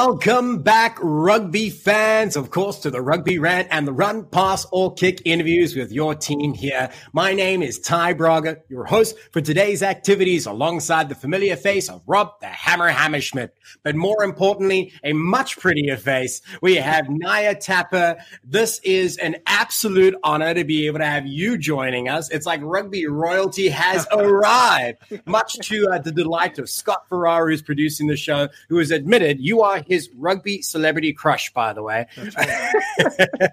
Welcome back, rugby fans, of course, to the Rugby Rant and the Run, Pass, or Kick interviews with your team here. My name is Ty Braga, your host for today's activities, alongside the familiar face of Rob the Hammer Hammerschmidt. But more importantly, a much prettier face. We have Naya Tapper. This is an absolute honor to be able to have you joining us. It's like rugby royalty has arrived, much to uh, the delight of Scott Ferrara, who's producing the show, who has admitted you are his rugby celebrity crush, by the way. Right.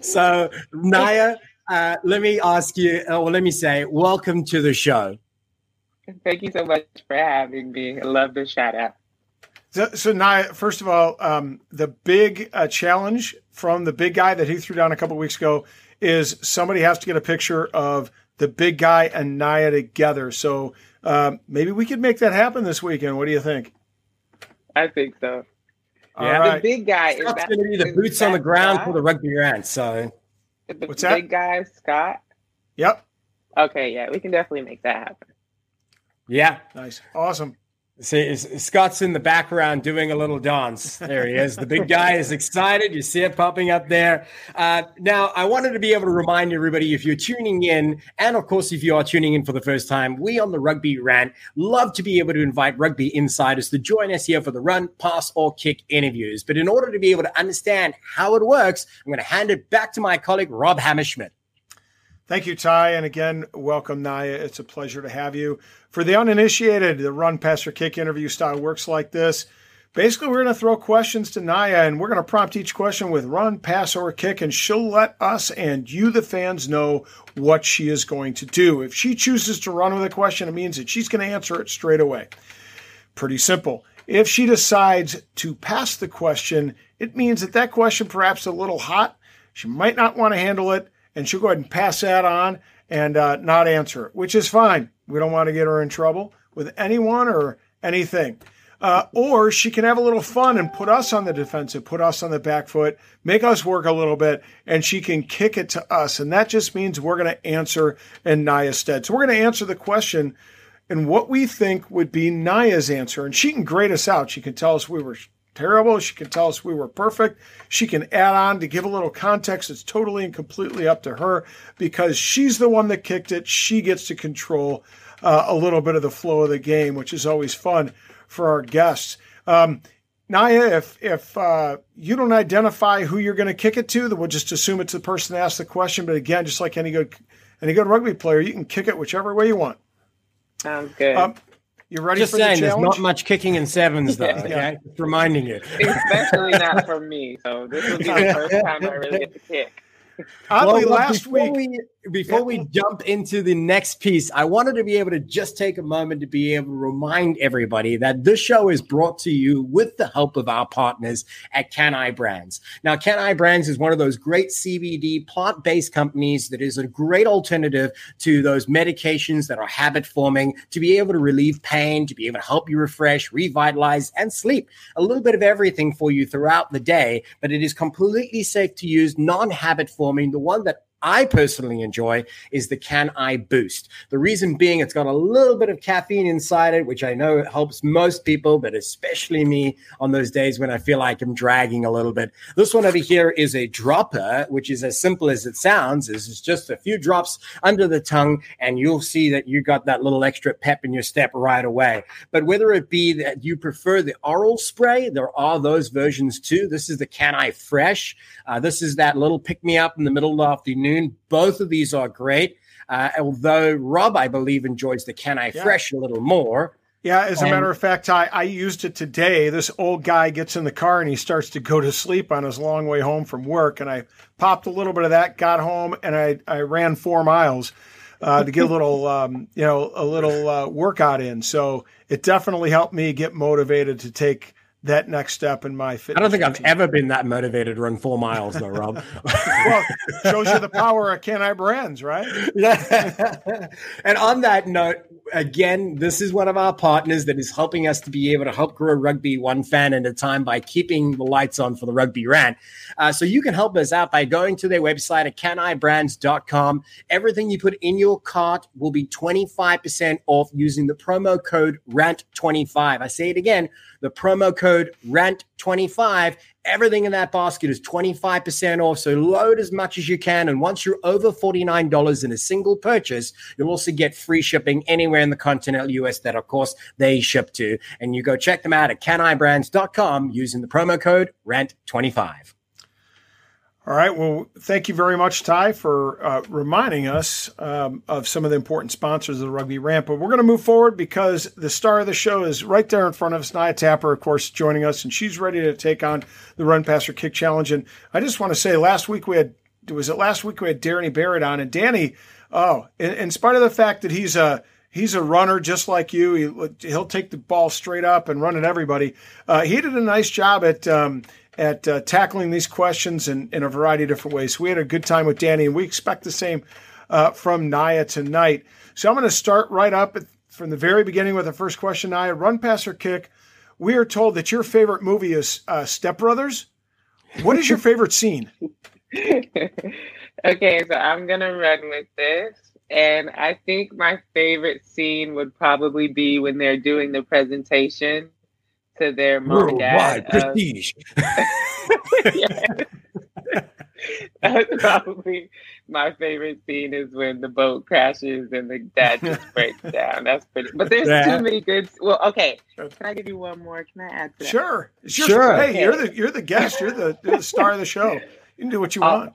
so, Naya, uh, let me ask you, or let me say, welcome to the show. Thank you so much for having me. I love the shout out. So, so Naya, first of all, um, the big uh, challenge from the big guy that he threw down a couple weeks ago is somebody has to get a picture of the big guy and Naya together. So uh, maybe we could make that happen this weekend. What do you think? I think so. Yeah, right. the big guy is going to be the boots on the ground Scott? for the rugby rant. So, the what's that? Big guy, Scott. Yep. Okay, yeah, we can definitely make that happen. Yeah, nice, awesome. See, Scott's in the background doing a little dance. There he is. The big guy is excited. You see it popping up there. Uh, now, I wanted to be able to remind everybody if you're tuning in, and of course, if you are tuning in for the first time, we on the Rugby Rant love to be able to invite rugby insiders to join us here for the run, pass, or kick interviews. But in order to be able to understand how it works, I'm going to hand it back to my colleague, Rob Hammerschmidt. Thank you, Ty. And again, welcome, Naya. It's a pleasure to have you. For the uninitiated, the run, pass, or kick interview style works like this. Basically, we're going to throw questions to Naya and we're going to prompt each question with run, pass, or kick, and she'll let us and you, the fans, know what she is going to do. If she chooses to run with a question, it means that she's going to answer it straight away. Pretty simple. If she decides to pass the question, it means that that question perhaps a little hot. She might not want to handle it and she'll go ahead and pass that on and uh, not answer it, which is fine. We don't want to get her in trouble with anyone or anything. Uh, or she can have a little fun and put us on the defensive, put us on the back foot, make us work a little bit, and she can kick it to us. And that just means we're going to answer in Naya's stead. So we're going to answer the question and what we think would be Naya's answer. And she can grade us out. She can tell us we were terrible. She can tell us we were perfect. She can add on to give a little context. It's totally and completely up to her because she's the one that kicked it. She gets to control uh, a little bit of the flow of the game, which is always fun for our guests. Um, Naya, if if uh, you don't identify who you're going to kick it to, then we'll just assume it's the person that asked the question. But again, just like any good any good rugby player, you can kick it whichever way you want. Sounds good. Um, you ready Just for saying, the there's not much kicking in sevens, though. yeah. Okay, just reminding you. Especially not for me. So this will be the first time I really get to kick. Oddly, well, last week. We, before we jump into the next piece, I wanted to be able to just take a moment to be able to remind everybody that this show is brought to you with the help of our partners at Cannae Brands. Now, Cannae Brands is one of those great CBD plant based companies that is a great alternative to those medications that are habit forming to be able to relieve pain, to be able to help you refresh, revitalize, and sleep. A little bit of everything for you throughout the day, but it is completely safe to use, non habit forming, the one that I personally enjoy is the Cannae Boost. The reason being, it's got a little bit of caffeine inside it, which I know helps most people, but especially me on those days when I feel like I'm dragging a little bit. This one over here is a dropper, which is as simple as it sounds. It's just a few drops under the tongue, and you'll see that you got that little extra pep in your step right away. But whether it be that you prefer the oral spray, there are those versions too. This is the Cannae Fresh. Uh, this is that little pick me up in the middle of the afternoon afternoon. Both of these are great. Uh, although Rob, I believe, enjoys the Cannae yeah. Fresh a little more. Yeah, as a and, matter of fact, I, I used it today. This old guy gets in the car and he starts to go to sleep on his long way home from work. And I popped a little bit of that, got home, and I, I ran four miles uh, to get a little, um, you know, a little uh, workout in. So it definitely helped me get motivated to take that next step in my fitness. I don't think routine. I've ever been that motivated to run four miles, though, Rob. well, shows you the power of Cannae Brands, right? Yeah. and on that note, again, this is one of our partners that is helping us to be able to help grow rugby one fan at a time by keeping the lights on for the rugby rant. Uh, so you can help us out by going to their website at canibrands.com. Everything you put in your cart will be 25% off using the promo code RANT25. I say it again the promo code RANT25. Everything in that basket is 25% off. So load as much as you can. And once you're over $49 in a single purchase, you'll also get free shipping anywhere in the continental US that, of course, they ship to. And you go check them out at canibrands.com using the promo code RANT25. All right. Well, thank you very much, Ty, for uh, reminding us um, of some of the important sponsors of the Rugby Rant. But we're going to move forward because the star of the show is right there in front of us. Naya Tapper, of course, joining us, and she's ready to take on the Run Passer Kick Challenge. And I just want to say, last week we had was it last week we had Danny Barrett on, and Danny, oh, in, in spite of the fact that he's a he's a runner just like you. He, he'll take the ball straight up and run at everybody. Uh, he did a nice job at um, at uh, tackling these questions in, in a variety of different ways. So we had a good time with Danny, and we expect the same uh, from Naya tonight. So I'm going to start right up at, from the very beginning with the first question, Naya. Run, pass, or kick. We are told that your favorite movie is uh, Step Brothers. What is your favorite scene? okay, so I'm going to run with this. And I think my favorite scene would probably be when they're doing the presentation to their mom and dad. Uh, prestige. That's probably my favorite scene is when the boat crashes and the dad just breaks down. That's pretty. But there's yeah. too many good. Well, okay. Can I give you one more? Can I add to that? Sure. Sure. sure. Hey, okay. you're the you're the guest. You're the you're the star of the show. You can do what you want.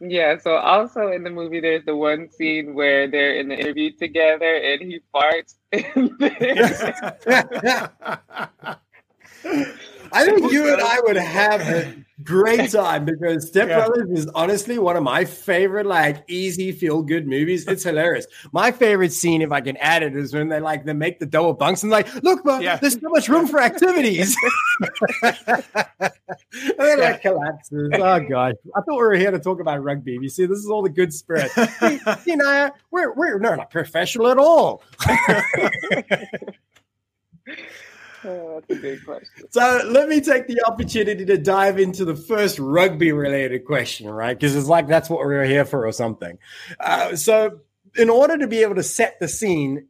Yeah, so also in the movie, there's the one scene where they're in the interview together and he farts. I think you and I would have a great time because Step yeah. Brothers is honestly one of my favorite, like easy feel good movies. It's hilarious. My favorite scene, if I can add it, is when they like they make the double bunks and like, look, bro, yeah. there's so much room for activities. and then like collapses. Oh god, I thought we were here to talk about rugby. You see, this is all the good spirit. you know, we're we're not professional at all. Oh. So let me take the opportunity to dive into the first rugby related question, right? Because it's like that's what we're here for or something. Uh, so, in order to be able to set the scene,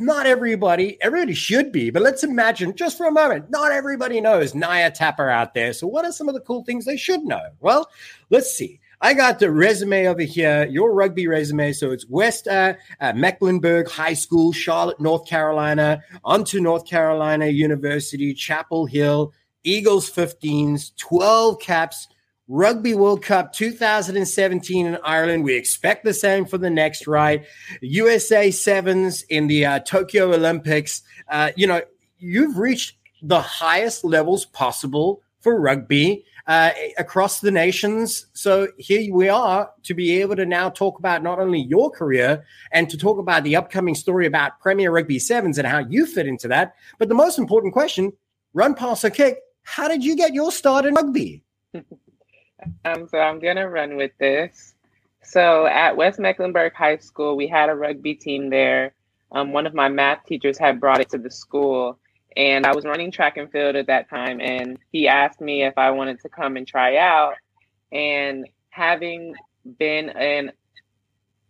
not everybody, everybody should be, but let's imagine just for a moment, not everybody knows Naya Tapper out there. So, what are some of the cool things they should know? Well, let's see. I got the resume over here, your rugby resume. So it's West uh, uh, Mecklenburg High School, Charlotte, North Carolina, onto North Carolina University, Chapel Hill, Eagles 15s, 12 caps, Rugby World Cup 2017 in Ireland. We expect the same for the next, right? USA sevens in the uh, Tokyo Olympics. Uh, you know, you've reached the highest levels possible for rugby uh, across the nations. So here we are to be able to now talk about not only your career and to talk about the upcoming story about Premier Rugby Sevens and how you fit into that. But the most important question run, pass, or kick how did you get your start in rugby? um, so I'm going to run with this. So at West Mecklenburg High School, we had a rugby team there. Um, one of my math teachers had brought it to the school and I was running track and field at that time. And he asked me if I wanted to come and try out. And having been an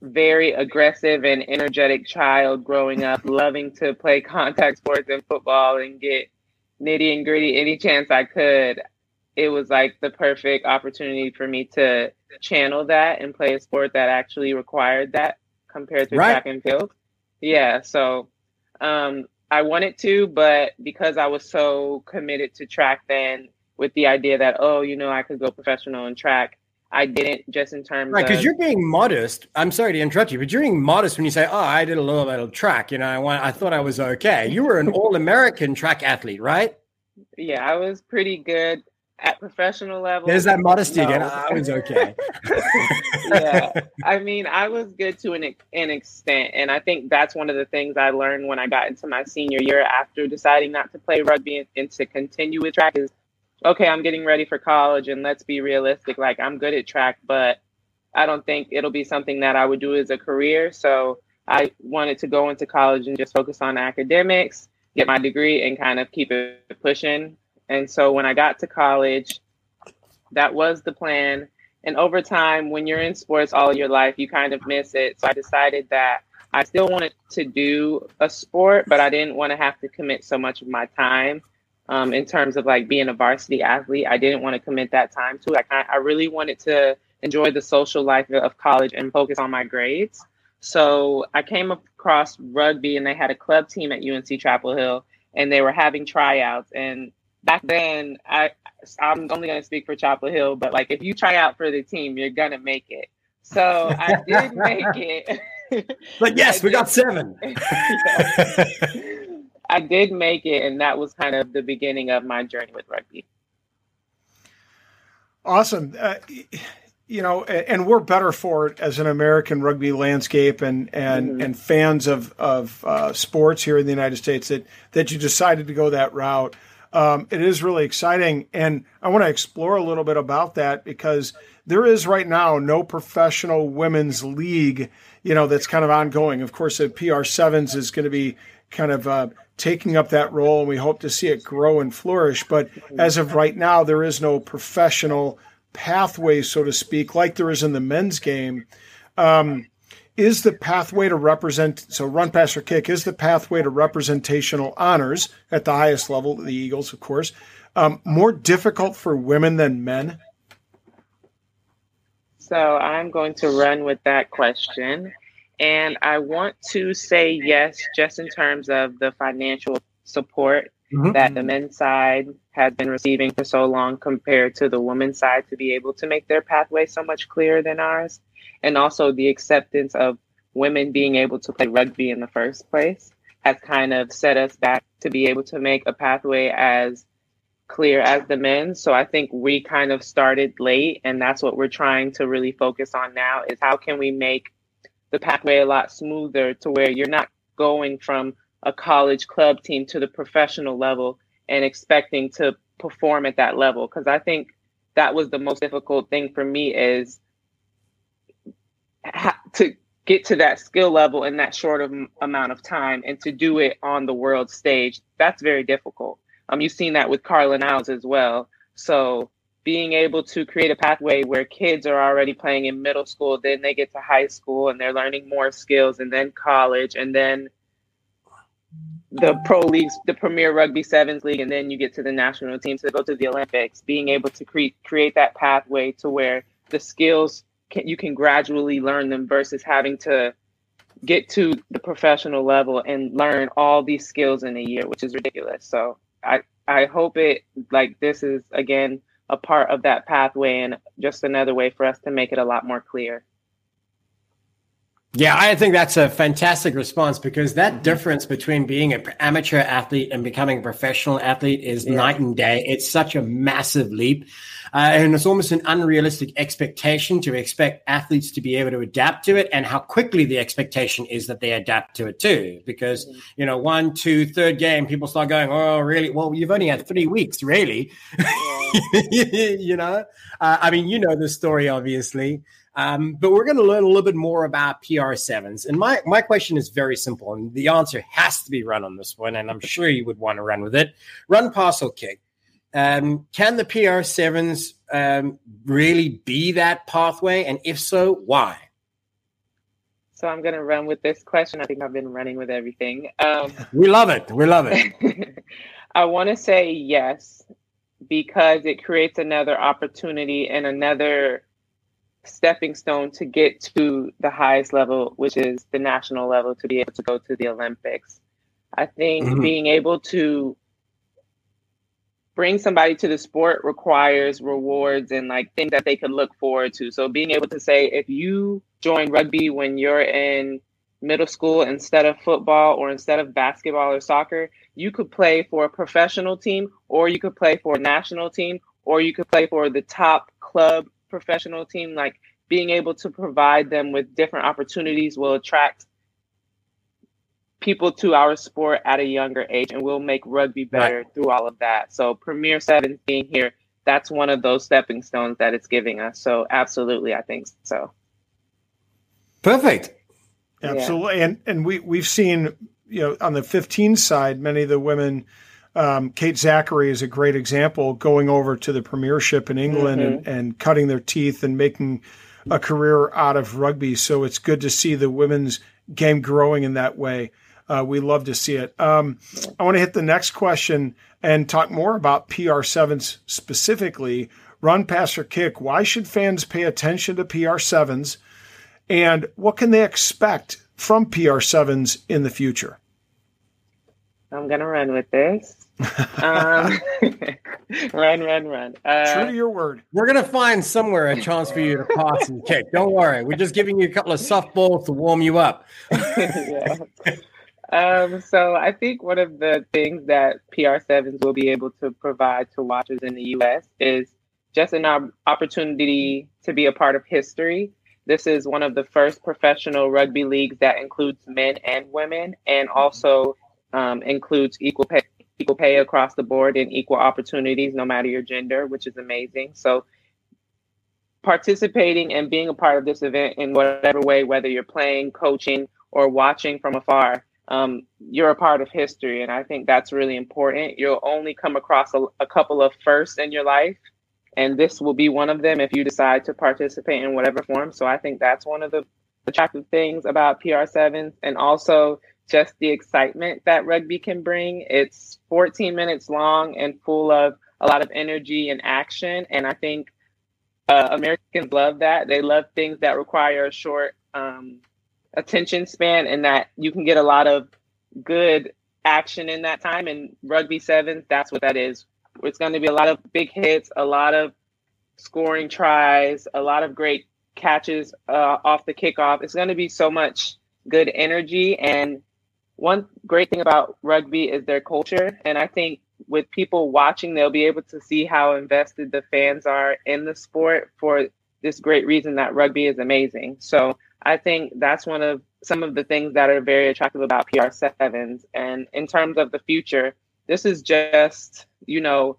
very aggressive and energetic child growing up, loving to play contact sports and football and get nitty and gritty any chance I could, it was like the perfect opportunity for me to channel that and play a sport that actually required that compared to right. track and field. Yeah, so um, I wanted to, but because I was so committed to track then with the idea that, oh, you know, I could go professional in track, I didn't just in terms right, because you're being modest. I'm sorry to interrupt you, but you're being modest when you say, "Oh, I did a little bit of track." You know, I want, I thought I was okay. You were an all-American track athlete, right? Yeah, I was pretty good at professional level. There's that modesty no. Ah, again. I was okay. yeah, I mean, I was good to an an extent, and I think that's one of the things I learned when I got into my senior year after deciding not to play rugby and, and to continue with track is, okay, I'm getting ready for college, and let's be realistic. Like I'm good at track, but I don't think it'll be something that I would do as a career. So I wanted to go into college and just focus on academics, get my degree, and kind of keep it pushing. And so when I got to college, that was the plan. And over time, when you're in sports all your life, you kind of miss it. So I decided that I still wanted to do a sport, but I didn't want to have to commit so much of my time um, in terms of like being a varsity athlete. I didn't want to commit that time to it. I, I really wanted to enjoy the social life of college and focus on my grades. So I came across rugby and they had a club team at UNC Chapel Hill and they were having tryouts. And back then, I, I'm only going to speak for Chapel Hill, but like if you try out for the team, you're going to make it. So I did make it. but yes, we got seven. I did make it, and that was kind of the beginning of my journey with rugby. Awesome. Uh, you know, and we're better for it as an American rugby landscape and and mm-hmm. and fans of of uh, sports here in the United States that that you decided to go that route. Um, it is really exciting, and I want to explore a little bit about that because there is right now no professional women's league, you know, that's kind of ongoing. Of course, the PR sevens is going to be kind of uh, taking up that role, and we hope to see it grow and flourish. But as of right now, there is no professional pathway, so to speak, like there is in the men's game. Um, is the pathway to represent so run pass or kick is the pathway to representational honors at the highest level the eagles of course um, more difficult for women than men so i'm going to run with that question and I want to say yes, just in terms of the financial support mm-hmm. that the men's side has been receiving for so long compared to the women's side to be able to make their pathway so much clearer than ours. And also the acceptance of women being able to play rugby in the first place has kind of set us back to be able to make a pathway as clear as the men. So I think we kind of started late and that's what we're trying to really focus on now is how can we make the pathway a lot smoother to where you're not going from a college club team to the professional level and expecting to perform at that level because i think that was the most difficult thing for me is to get to that skill level in that short of amount of time and to do it on the world stage that's very difficult um you've seen that with carla niles as well so being able to create a pathway where kids are already playing in middle school, then they get to high school and they're learning more skills, and then college, and then the pro leagues, the Premier Rugby Sevens League, and then you get to the national team to go to the Olympics. Being able to create create that pathway to where the skills can, you can gradually learn them versus having to get to the professional level and learn all these skills in a year, which is ridiculous. So I I hope it like this is again a part of that pathway and just another way for us to make it a lot more clear. Yeah, I think that's a fantastic response because that difference between being an amateur athlete and becoming a professional athlete is yeah. night and day. It's such a massive leap. Uh, and it's almost an unrealistic expectation to expect athletes to be able to adapt to it and how quickly the expectation is that they adapt to it too. Because, mm-hmm. you know, one, two, third game, people start going, oh, really? Well, you've only had three weeks, really. You know, uh, I mean, you know the story, obviously. Um, but we're going to learn a little bit more about PR7s. And my, my question is very simple, and the answer has to be run on this one. And I'm sure you would want to run with it. Run, parcel kick. Um, can the PR7s um, really be that pathway? And if so, why? So I'm going to run with this question. I think I've been running with everything. Um, we love it. We love it. I want to say yes, because it creates another opportunity and another stepping stone to get to the highest level, which is the national level, to be able to go to the Olympics. I think mm-hmm. being able to bring somebody to the sport requires rewards and like things that they can look forward to. So being able to say if you join rugby when you're in middle school instead of football or instead of basketball or soccer, you could play for a professional team or you could play for a national team or you could play for the top club professional team, like being able to provide them with different opportunities will attract people to our sport at a younger age and we'll make rugby better right. through all of that. So Premier Sevens being here, that's one of those stepping stones that it's giving us. So absolutely, I think so. Perfect. Absolutely, yeah. and and we we've seen you know on the 15 side, many of the women. Um, Kate Zackary is a great example, going over to the Premiership in England mm-hmm. and, and cutting their teeth and making a career out of rugby. So it's good to see the women's game growing in that way. Uh, we love to see it. Um, I want to hit the next question and talk more about PR7s specifically. Run, pass, or kick. Why should fans pay attention to PR7s? And what can they expect from PR7s in the future? I'm going to run with this. Um, run, run, run. Uh, True to your word. We're going to find somewhere a chance for you to pass and kick. Don't worry. We're just giving you a couple of softballs to warm you up. yeah. Um, so I think one of the things that PR7s will be able to provide to watchers in the US is just an opportunity to be a part of history. This is one of the first professional rugby leagues that includes men and women and also um, includes equal pay, equal pay across the board and equal opportunities, no matter your gender, which is amazing. So participating and being a part of this event in whatever way, whether you're playing, coaching, or watching from afar, um, you're a part of history. And I think that's really important. You'll only come across a, a couple of firsts in your life. And this will be one of them if you decide to participate in whatever form. So I think that's one of the attractive things about PR7s. And also just the excitement that rugby can bring. It's 14 minutes long and full of a lot of energy and action. And I think uh, Americans love that. They love things that require a short um, attention span and that you can get a lot of good action in that time. And rugby sevens, that's what that is. It's going to be a lot of big hits, a lot of scoring tries, a lot of great catches uh, off the kickoff. It's going to be so much good energy. And one great thing about rugby is their culture. And I think with people watching, they'll be able to see how invested the fans are in the sport for this great reason that rugby is amazing. So I think that's one of some of the things that are very attractive about PR7s. And in terms of the future, this is just, you know,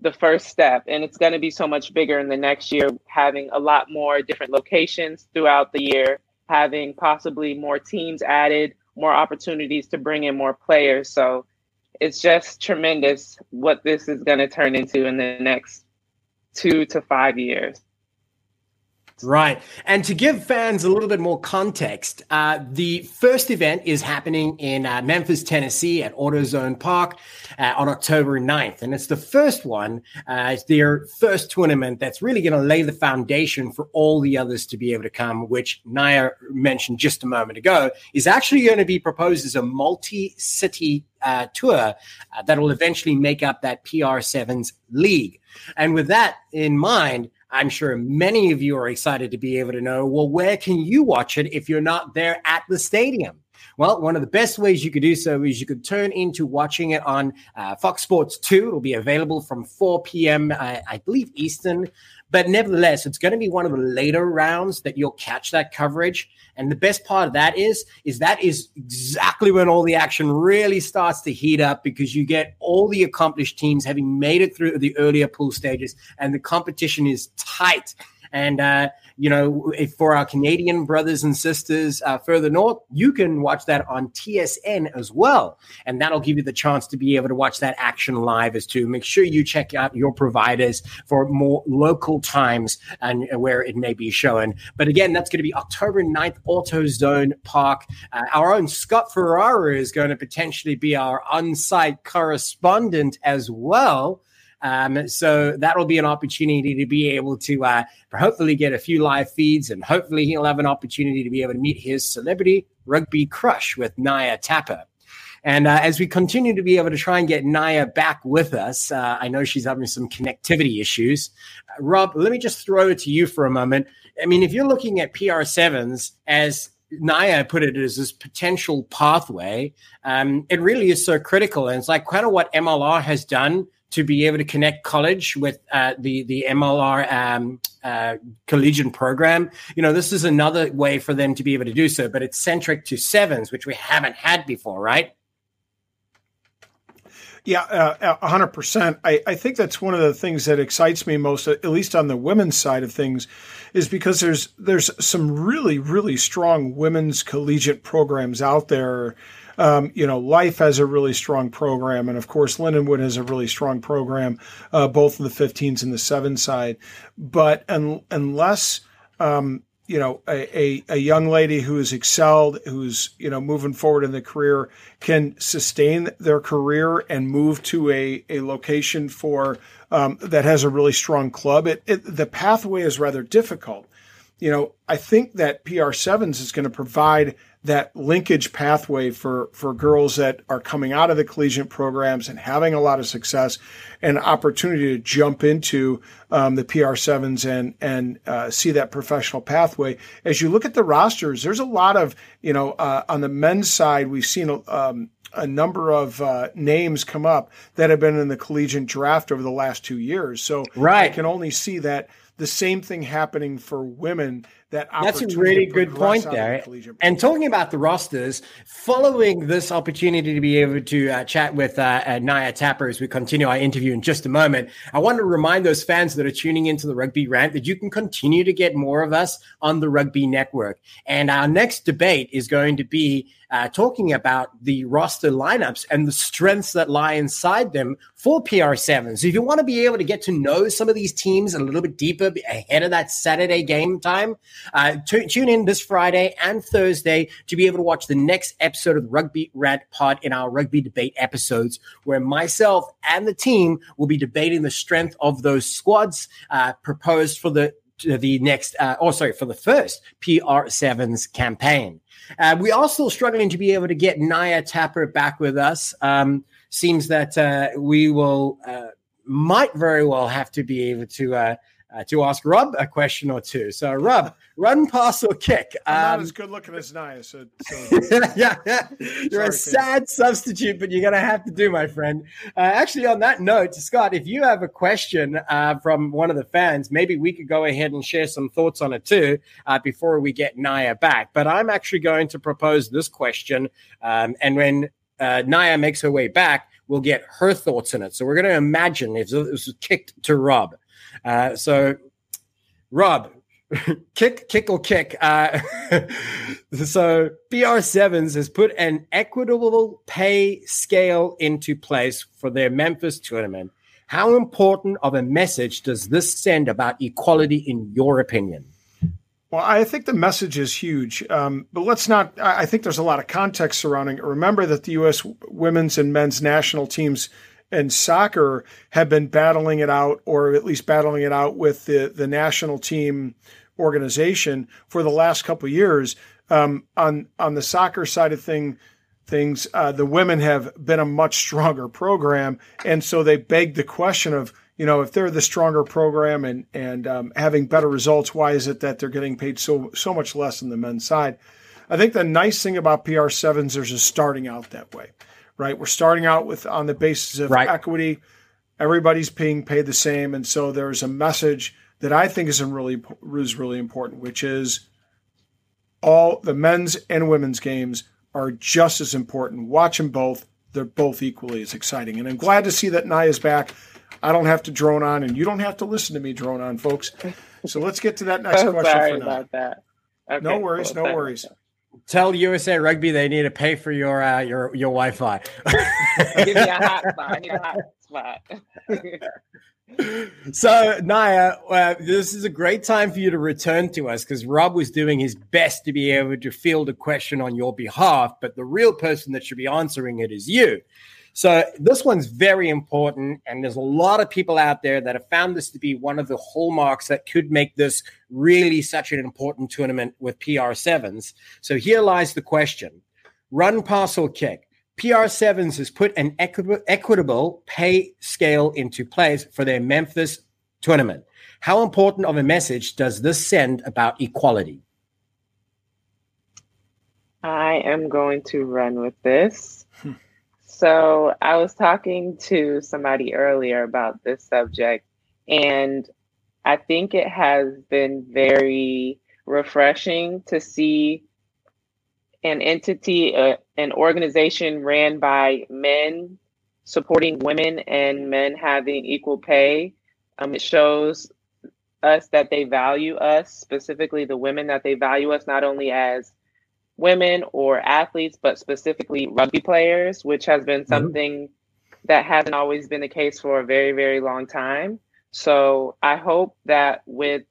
the first step. And it's going to be so much bigger in the next year, having a lot more different locations throughout the year, having possibly more teams added, more opportunities to bring in more players. So it's just tremendous what this is going to turn into in the next two to five years. Right. And to give fans a little bit more context, uh, the first event is happening in uh, Memphis, Tennessee at AutoZone Park uh, on October 9th. And it's the first one, uh, it's their first tournament that's really going to lay the foundation for all the others to be able to come, which Naya mentioned just a moment ago, is actually going to be proposed as a multi city uh, tour uh, that will eventually make up that PR7's league. And with that in mind, I'm sure many of you are excited to be able to know well, where can you watch it if you're not there at the stadium? Well, one of the best ways you could do so is you could turn into watching it on uh, Fox Sports 2. It'll be available from 4 p.m., uh, I believe, Eastern. But nevertheless, it's going to be one of the later rounds that you'll catch that coverage. And the best part of that is, is that is exactly when all the action really starts to heat up because you get all the accomplished teams having made it through the earlier pool stages and the competition is tight. And uh, you know, for our Canadian brothers and sisters uh, further north, you can watch that on TSN as well. And that'll give you the chance to be able to watch that action live as to make sure you check out your providers for more local times and where it may be shown. But again, that's going to be October 9th, AutoZone Park. Uh, our own Scott Ferrara is going to potentially be our on site correspondent as well. Um, so that'll be an opportunity to be able to uh, hopefully get a few live feeds, and hopefully he'll have an opportunity to be able to meet his celebrity rugby crush with Naya Tapper. And uh, as we continue to be able to try and get Naya back with us, uh, I know she's having some connectivity issues. Uh, Rob, let me just throw it to you for a moment. I mean, if you're looking at PR7s as Naya put it as this potential pathway, um, it really is so critical. And it's like kind of what MLR has done to be able to connect college with uh, the the MLR um, uh, collegiate program. You know, this is another way for them to be able to do so, but it's centric to sevens, which we haven't had before, right? Yeah, uh, 100%. I, I think that's one of the things that excites me most, at least on the women's side of things, is because there's there's some really, really strong women's collegiate programs out there. Um, you know, Life has a really strong program, and of course, Lindenwood has a really strong program, uh, both in the 15s and the seven side. But un- unless um, you know, a, a, a, young lady who has excelled, who's, you know, moving forward in the career can sustain their career and move to a, a location for, um, that has a really strong club. It, it, the pathway is rather difficult. You know, I think that PR7s is going to provide that linkage pathway for for girls that are coming out of the collegiate programs and having a lot of success and opportunity to jump into um, the PR7s and and uh, see that professional pathway. As you look at the rosters, there's a lot of you know uh, on the men's side we've seen um, a number of uh, names come up that have been in the collegiate draft over the last two years. So right. I can only see that the same thing happening for women that that's a really good point there. And talking about the rosters, following this opportunity to be able to uh, chat with uh, uh, Naya Tapper as we continue our interview in just a moment, I want to remind those fans that are tuning into the Rugby Rant that you can continue to get more of us on the Rugby Network. And our next debate is going to be uh, talking about the roster lineups and the strengths that lie inside them for PR7. So if you want to be able to get to know some of these teams a little bit deeper ahead of that Saturday game time, uh, t- tune in this Friday and Thursday to be able to watch the next episode of the Rugby Rant Pod in our rugby debate episodes, where myself and the team will be debating the strength of those squads uh, proposed for the the next, uh, oh sorry, for the first PR7's campaign. Uh, we are still struggling to be able to get Naya Tapper back with us. Um, seems that uh, we will uh, might very well have to be able to uh, uh, to ask Rob a question or two. So, Rob, run, pass, or kick. Um, not as good looking as Naya. So, so. yeah, yeah, you're Sorry, a sad substitute, but you're going to have to do, my friend. Uh, actually, on that note, Scott, if you have a question uh, from one of the fans, maybe we could go ahead and share some thoughts on it too uh, before we get Naya back. But I'm actually going to propose this question, um, and when uh, Naya makes her way back, we'll get her thoughts in it. So we're going to imagine if this was kicked to Rob. Uh, so, Rob, kick, kick, or kick. Uh, so, PR7s has put an equitable pay scale into place for their Memphis tournament. How important of a message does this send about equality, in your opinion? Well, I think the message is huge, um, but let's not. I think there's a lot of context surrounding it. Remember that the U.S. women's and men's national teams and soccer have been battling it out, or at least battling it out with the, the national team organization for the last couple years. Um, on on the soccer side of thing, things, uh, the women have been a much stronger program, and so they beg the question of you know if they're the stronger program and and um, having better results, why is it that they're getting paid so so much less than the men's side? I think the nice thing about PR sevens is starting out that way right? We're starting out with on the basis of right. equity. Everybody's being paid the same, and so there's a message that I think is really is really important, which is all the men's and women's games are just as important. Watch them both; they're both equally as exciting. And I'm glad to see that Naya's back. I don't have to drone on, and you don't have to listen to me drone on, folks. So let's get to that next question. Sorry about that. Okay, no worries, cool. no worries. Tell USA Rugby they need to pay for your uh, your your Wi-Fi. Give me a hotspot. I need a hotspot. so Naya, uh, this is a great time for you to return to us because Rob was doing his best to be able to field a question on your behalf, but the real person that should be answering it is you. So this one's very important, and there's a lot of people out there that have found this to be one of the hallmarks that could make this really such an important tournament with PR sevens. So here lies the question: Run, pass, or kick. PR sevens has put an equi- equitable pay scale into place for their Memphis tournament. How important of a message does this send about equality? I am going to run with this. So I was talking to somebody earlier about this subject, and I think it has been very refreshing to see an entity, uh, an organization ran by men supporting women and men having equal pay. Um, it shows us that they value us, specifically the women, that they value us not only as women or athletes, but specifically rugby players, which has been mm-hmm. something mm-hmm. that hasn't always been the case for a very, very long time. So I hope that with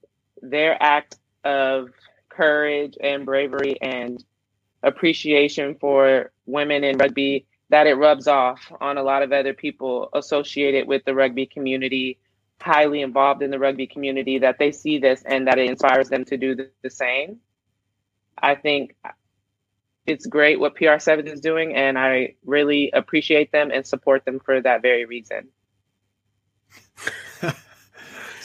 their act of courage and bravery and appreciation for women in rugby, that it rubs off on a lot of other people associated with the rugby community highly involved in the rugby community that they see this and that it inspires them to do the, the same. I think it's great what PR7 is doing, and I really appreciate them and support them for that very reason.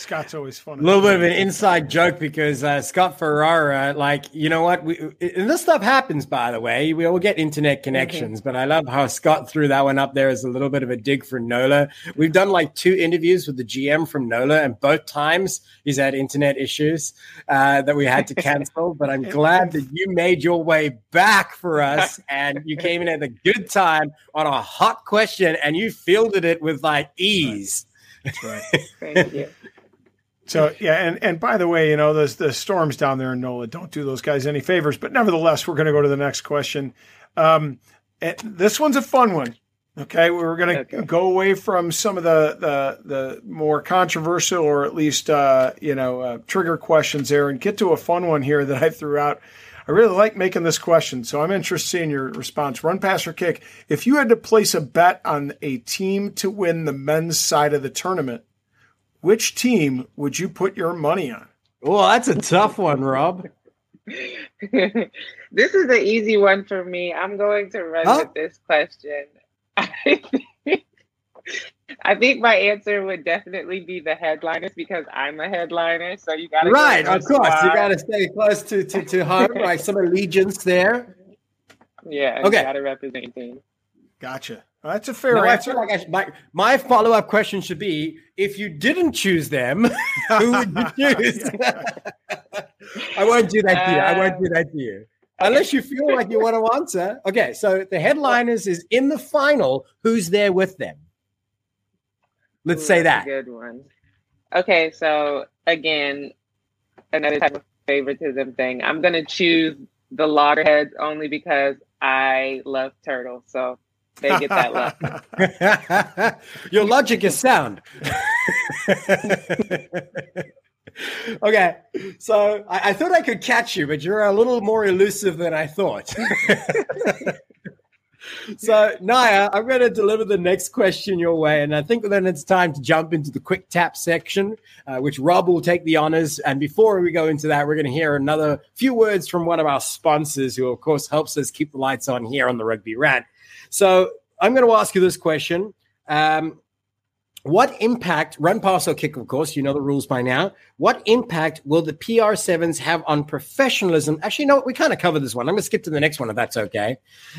Scott's always fun. A little bit of an inside joke because uh, Scott Ferrara, like, you know what? We, and this stuff happens, by the way. We all get internet mm-hmm. connections, mm-hmm. but I love how Scott threw that one up there as a little bit of a dig for Nola. We've done like two interviews with the GM from Nola, and both times he's had internet issues uh, that we had to cancel. but I'm glad that you made your way back for us and you came in at a good time on a hot question and you fielded it with like ease. That's right. Thank you. So yeah, and and by the way, you know the the storms down there in NOLA don't do those guys any favors. But nevertheless, we're going to go to the next question. Um, this one's a fun one. Okay, we're going to okay. go away from some of the the the more controversial or at least uh, you know uh, trigger questions there, and get to a fun one here that I threw out. I really like making this question, so I'm interested in your response. Run, pass, or kick. If you had to place a bet on a team to win the men's side of the tournament, which team would you put your money on? Well, that's a tough one, Rob. this is an easy one for me. I'm going to run huh? with this question. I think my answer would definitely be the headliners because I'm a headliner. So you got to right, of course, spot. you got to stay close to to, to home, like some allegiance there. Yeah, okay. Got to represent team. Gotcha. Well, that's a fair no, answer. like I, my my follow up question should be: If you didn't choose them, who would you choose? I won't do that to you. I won't do that to you. Uh, Unless you feel like you want to answer. Okay, so the headliners is in the final. Who's there with them? Let's Ooh, say that. good one. Okay, so again, another type of favoritism thing. I'm gonna choose the Loggerheads only because I love turtles. So they get that luck. Your logic is sound. okay, so I, I, thought I could catch you, but you're a little more elusive than I thought. so, Naya, I'm going to deliver the next question your way, and I think then it's time to jump into the quick tap section, uh, which Rob will take the honors. And before we go into that, we're going to hear another few words from one of our sponsors, who of course helps us keep the lights on here on the Rugby Rant. So I'm going to ask you this question. Um, what impact, run, pass, or kick, of course, you know the rules by now. What impact will the PR7s have on professionalism? Actually, no, we kind of covered this one. I'm going to skip to the next one if that's okay.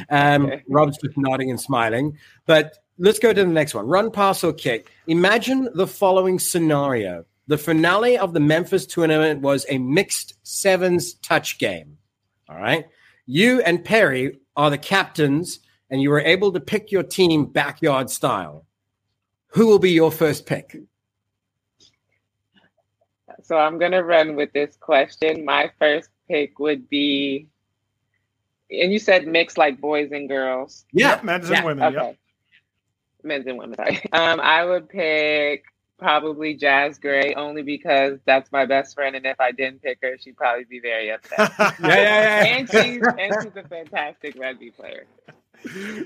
Um, okay. Rob's just nodding and smiling. But let's go to the next one run, pass, or kick. Imagine the following scenario the finale of the Memphis tournament was a mixed sevens touch game. All right. You and Perry are the captains and you were able to pick your team backyard style, who will be your first pick? So I'm going to run with this question. My first pick would be, and you said mix like boys and girls. Yeah, men's yeah. and women. Okay. Yep. Men's and women. Sorry. Um, I would pick probably Jaz Gray only because that's my best friend, and if I didn't pick her, she'd probably be very upset. yeah, yeah, yeah. And she's and she's a fantastic rugby player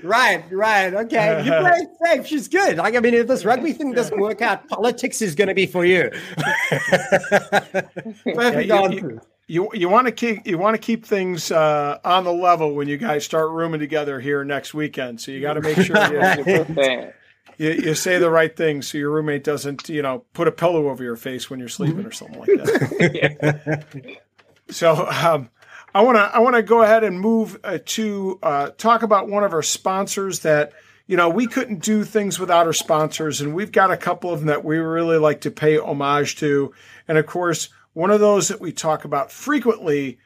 right, right. Okay. You play safe. She's good. Like, I mean, if this rugby thing doesn't work out, politics is going to be for you. Perfect yeah, you, you, you, want to keep you want to keep things uh, on the level when you guys start rooming together here next weekend. So you got to make sure you, you, you, say the right thing so your roommate doesn't you know put a pillow over your face when you're sleeping or something like that. so um, I want to I want to go ahead and move uh, to uh, talk about one of our sponsors that you know we couldn't do things without our sponsors, and we've got a couple of them that we really like to pay homage to, and of course one of those that we talk about frequently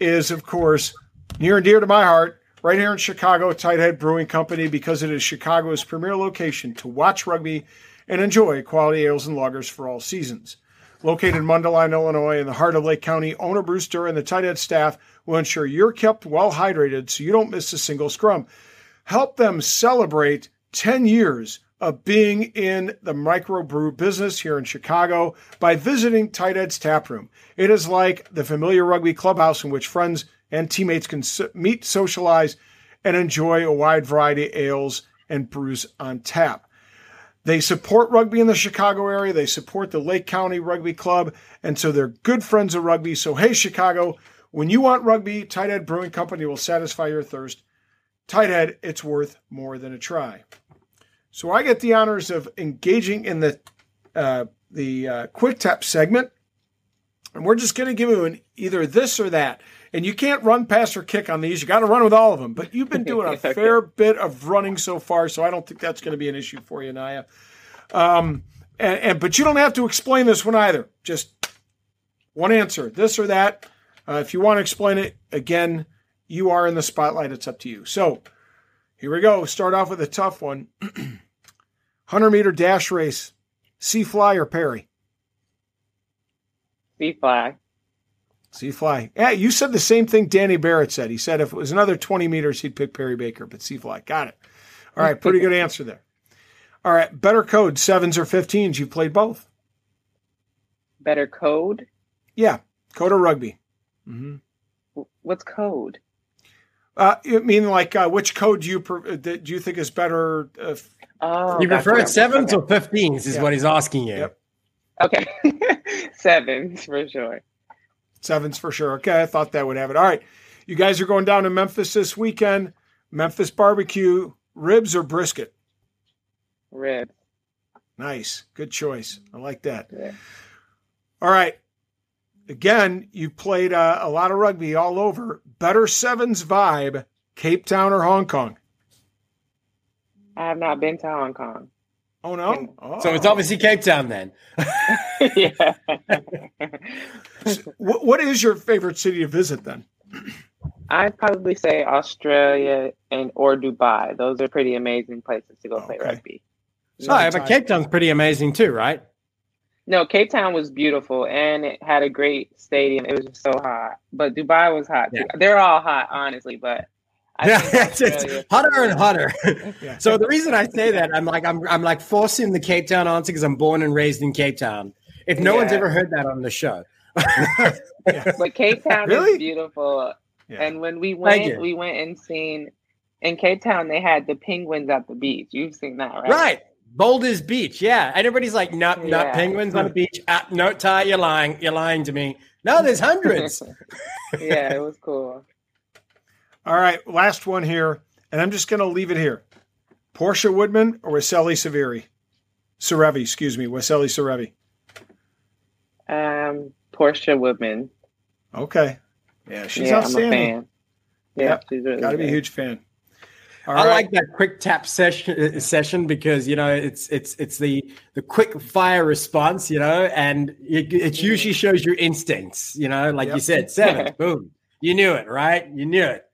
is of course near and dear to my heart, right here in Chicago, Tighthead Brewing Company, because it is Chicago's premier location to watch rugby and enjoy quality ales and lagers for all seasons. Located in Mundelein, Illinois, in the heart of Lake County, owner Brewster and the Tighthead staff will ensure you're kept well hydrated so you don't miss a single scrum. Help them celebrate 10 years of being in the microbrew business here in Chicago by visiting Tighthead's Tap Room. It is like the familiar rugby clubhouse in which friends and teammates can meet, socialize, and enjoy a wide variety of ales and brews on tap. They support rugby in the Chicago area. They support the Lake County Rugby Club. And so they're good friends of rugby. So, hey, Chicago, when you want rugby, Tighthead Brewing Company will satisfy your thirst. Tighthead, it's worth more than a try. So I get the honors of engaging in the uh, the uh, quick tap segment, and we're just going to give you an either this or that. And you can't run, pass, or kick on these. You got to run with all of them. But you've been doing a okay. fair bit of running so far, so I don't think that's going to be an issue for you, Naya. Um, and, and, but you don't have to explain this one either. Just one answer, this or that. Uh, if you want to explain it again, you are in the spotlight. It's up to you. So here we go. Start off with a tough one. 100 meter dash race, C fly or Perry? C fly. C fly. Yeah, you said the same thing Danny Barrett said. He said if it was another 20 meters, he'd pick Perry Baker, but C fly. Got it. All right, pretty good answer there. All right, better code, sevens or 15s. You've played both. Better code? Yeah, code or rugby. Mm-hmm. What's code? Uh, I mean, like, uh, which code do you do you think is better? Uh, oh, you prefer sevens okay. or fifteens? Is yeah. what he's asking you. Yep. Okay, sevens for sure. Sevens for sure. Okay, I thought that would have it. All right, you guys are going down to Memphis this weekend. Memphis barbecue, ribs or brisket? Ribs. Nice, good choice. I like that. Yeah. All right, again, you've played uh, a lot of rugby all over. Better sevens vibe, Cape Town or Hong Kong? I have not been to Hong Kong. Oh no! Oh. So it's oh. obviously Cape Town then. yeah. what, what is your favorite city to visit then? I'd probably say Australia and or Dubai. Those are pretty amazing places to go okay. play rugby. Sorry, but Cape Town's pretty amazing too, right? No, Cape Town was beautiful and it had a great stadium. It was just so hot, but Dubai was hot. Yeah. They're all hot, honestly, but yeah, it's, it's hotter and hotter. yeah. So the reason I say that, I'm like, I'm, I'm like forcing the Cape Town answer because I'm born and raised in Cape Town. If no yeah. one's ever heard that on the show, but Cape Town really? is beautiful. And when we went, we went and seen in Cape Town. They had the penguins at the beach. You've seen that, right? Right. Boulders Beach, yeah. And everybody's like, not yeah. not penguins on the beach. Ah, no, Ty, you're lying. You're lying to me. No, there's hundreds. yeah, it was cool. All right, last one here, and I'm just going to leave it here. Portia Woodman or Waisale Saviri? Serevi, excuse me, Waisale Serevi. Um, Portia Woodman. Okay. Yeah, she's yeah, outstanding. Yeah, yep. she's really got to be a huge fan. All I right. like that quick tap session uh, session because you know it's it's it's the the quick fire response, you know, and it, it usually shows your instincts, you know, like yep. you said, seven, boom, you knew it, right? You knew it.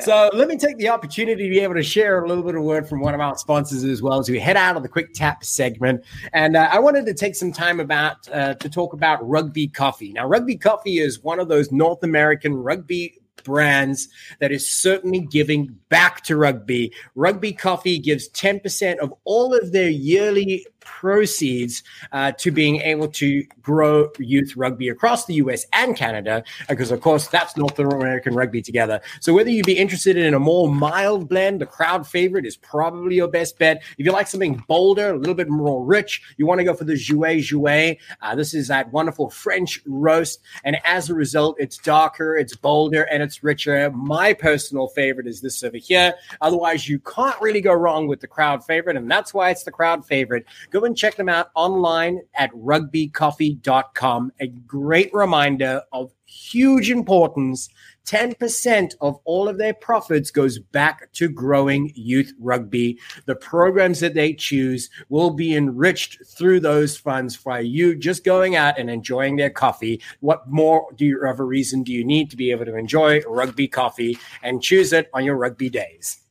So let me take the opportunity to be able to share a little bit of word from one of our sponsors as well as we head out of the quick tap segment. And uh, I wanted to take some time about uh, to talk about Rugby Coffee. Now, Rugby Coffee is one of those North American rugby brands that is certainly giving back to rugby. Rugby Coffee gives 10% of all of their yearly proceeds uh, to being able to grow youth rugby across the US and Canada, because of course that's North American rugby together. So whether you'd be interested in a more mild blend, the crowd favorite is probably your best bet. If you like something bolder, a little bit more rich, you want to go for the Jouet Jouet. Uh, this is that wonderful French roast, and as a result, it's darker, it's bolder, and it's richer. My personal favorite is this over here. Otherwise, you can't really go wrong with the crowd favorite, and that's why it's the crowd favorite. Go and check them out online at rugbycoffee.com. A great reminder of huge importance 10% of all of their profits goes back to growing youth rugby. The programs that they choose will be enriched through those funds by you just going out and enjoying their coffee. What more do you have a reason do you need to be able to enjoy rugby coffee and choose it on your rugby days?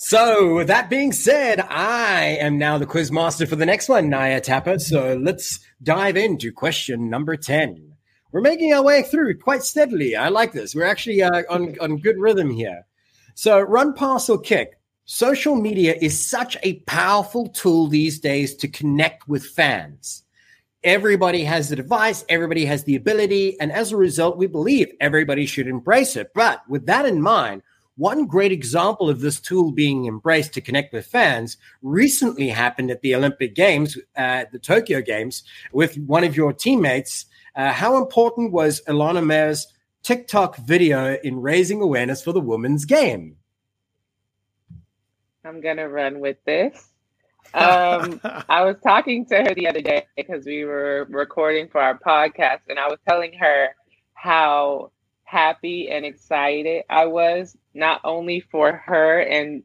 So, with that being said, I am now the quiz master for the next one, Naya Tapper. So, let's dive into question number 10. We're making our way through quite steadily. I like this. We're actually uh, on, on good rhythm here. So, run, pass, or kick. Social media is such a powerful tool these days to connect with fans. Everybody has the device, everybody has the ability, and as a result, we believe everybody should embrace it. But with that in mind, one great example of this tool being embraced to connect with fans recently happened at the Olympic Games, uh, the Tokyo Games, with one of your teammates. Uh, how important was Ilona Maher's TikTok video in raising awareness for the women's game? I'm going to run with this. Um, I was talking to her the other day because we were recording for our podcast, and I was telling her how happy and excited I was, not only for her and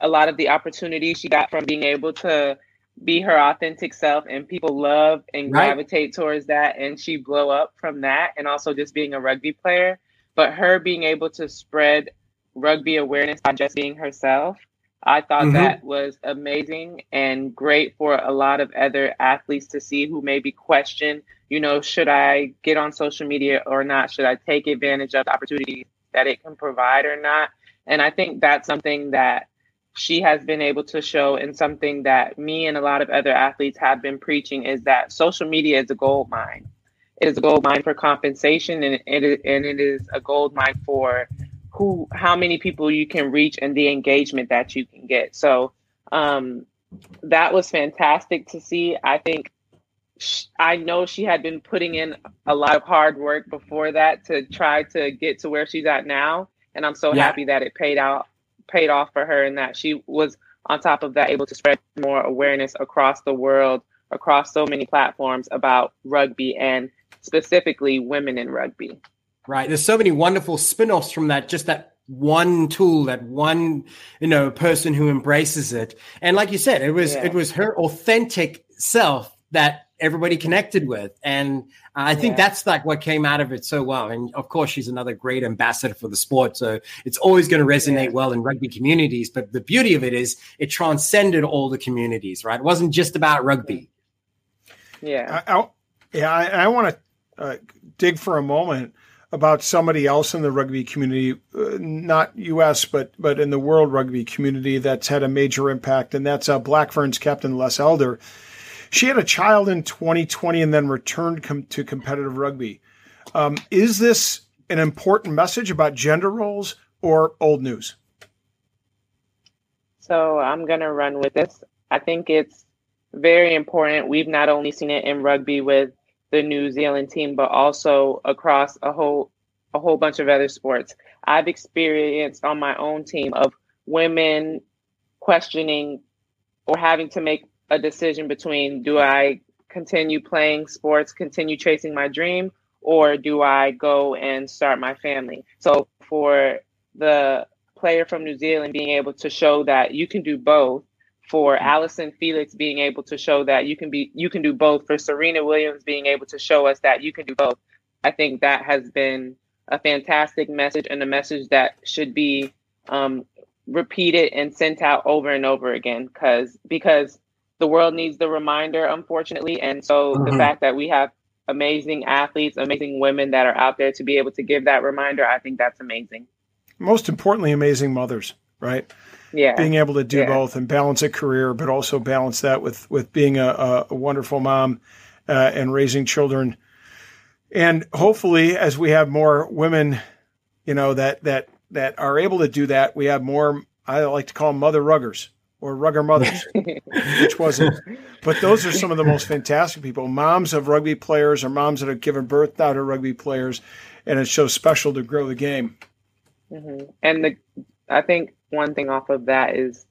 a lot of the opportunities she got from being able to be her authentic self and people love and right. gravitate towards that and she blow up from that and also just being a rugby player but her being able to spread rugby awareness by just being herself i thought mm-hmm. that was amazing and great for a lot of other athletes to see who maybe question you know, should I get on social media or not? Should I take advantage of the opportunities that it can provide or not? And I think that's something that she has been able to show and something that me and a lot of other athletes have been preaching is that social media is a gold mine. It is a gold mine for compensation and it, and it is a gold mine for who how many people you can reach and the engagement that you can get. So um, that was fantastic to see. I think I know she had been putting in a lot of hard work before that to try to get to where she's at now, and I'm so yeah. happy that it paid out, paid off for her, and that she was on top of that able to spread more awareness across the world, across so many platforms about rugby and specifically women in rugby. Right. There's so many wonderful spin-offs from that. Just that one tool that one you know person who embraces it and like you said it was yeah. it was her authentic self that everybody connected with. And I think yeah. that's like what came out of it so well. And of course, she's another great ambassador for the sport. So it's always going to resonate yeah. well in rugby communities. But the beauty of it is it transcended all the communities, right? It wasn't just about rugby. Yeah. I, I yeah. I, I want to uh, dig for a moment about somebody else in the rugby community, uh, not U.S. but but in the world rugby community that's had a major impact, and that's uh, Black Ferns captain Les Elder. She had a child in 2020 and then returned com- to competitive rugby. Um, is this an important message about gender roles or old news? So I'm going to run with this. I think it's very important. We've not only seen it in rugby with the New Zealand team, but also across a whole a whole bunch of other sports. I've experienced on my own team of women questioning or having to make a decision between do I continue playing sports, continue chasing my dream, or do I go and start my family? So for the player from New Zealand being able to show that you can do both, for Allyson Felix being able to show that you can be you can do both, for Serena Williams being able to show us that you can do both. I think that has been a fantastic message and a message that should be um, repeated and sent out over and over again because because the world needs the reminder, unfortunately. And so mm-hmm. the fact that we have amazing athletes, amazing women that are out there to be able to give that reminder, I think that's amazing. Most importantly, amazing mothers, right? Yeah. Being able to do yeah. both and balance a career, but also balance that with with being a, a wonderful mom uh, and raising children. And hopefully, as we have more women, you know that that that are able to do that, we have more. I like to call them mother ruggers, or Rugger Mothers, which wasn't. But those are some of the most fantastic people. Moms of rugby players or moms that have given birth now to rugby players, and it's so special to grow the game. Mm-hmm. And the, I think one thing off of that is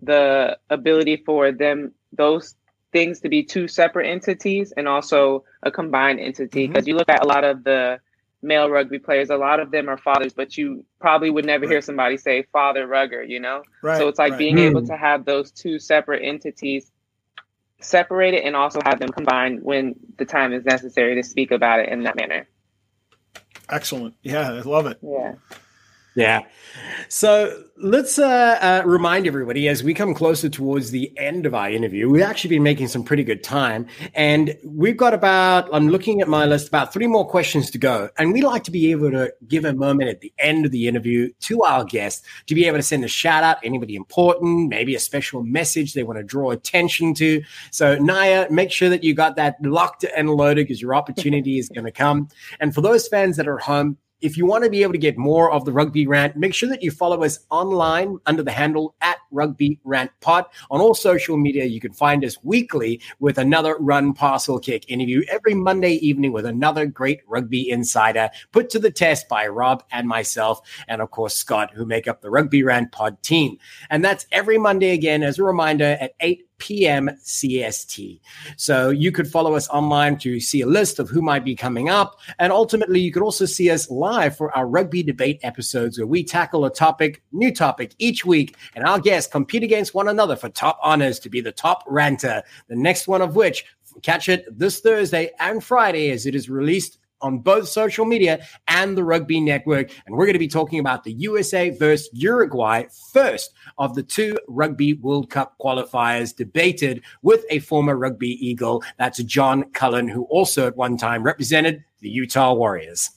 the ability for them those things to be two separate entities and also a combined entity. Because mm-hmm. you look at a lot of the male rugby players. A lot of them are fathers, but you probably would never right. hear somebody say father rugger, you know? Right, so it's like right. being mm. able to have those two separate entities separated and also have them combined when the time is necessary to speak about it in that manner. Excellent. Yeah, I love it. Yeah. Yeah. So let's uh, uh, remind everybody as we come closer towards the end of our interview, we've actually been making some pretty good time. And we've got about, I'm looking at my list, about three more questions to go. And we like to be able to give a moment at the end of the interview to our guests to be able to send a shout out, anybody important, maybe a special message they want to draw attention to. So, Naya, make sure that you got that locked and loaded because your opportunity is going to come. And for those fans that are home, if you want to be able to get more of the Rugby Rant, make sure that you follow us online under the handle at Rugby Rant Pod. On all social media, you can find us weekly with another Run Pass or Kick interview every Monday evening with another great rugby insider put to the test by Rob and myself, and of course, Scott, who make up the Rugby Rant Pod team. And that's every Monday again, as a reminder, at 8 p.m. CST. So you could follow us online to see a list of who might be coming up. And ultimately, you could also see us live for our rugby debate episodes where we tackle a topic, new topic each week, and our guests compete against one another for top honors to be the top ranter. The next one of which catch it this Thursday and Friday as it is released on both social media and the Rugby Network. And we're going to be talking about the USA versus Uruguay, first of the two Rugby World Cup qualifiers debated with a former Rugby Eagle. That's John Cullen, who also at one time represented the Utah Warriors.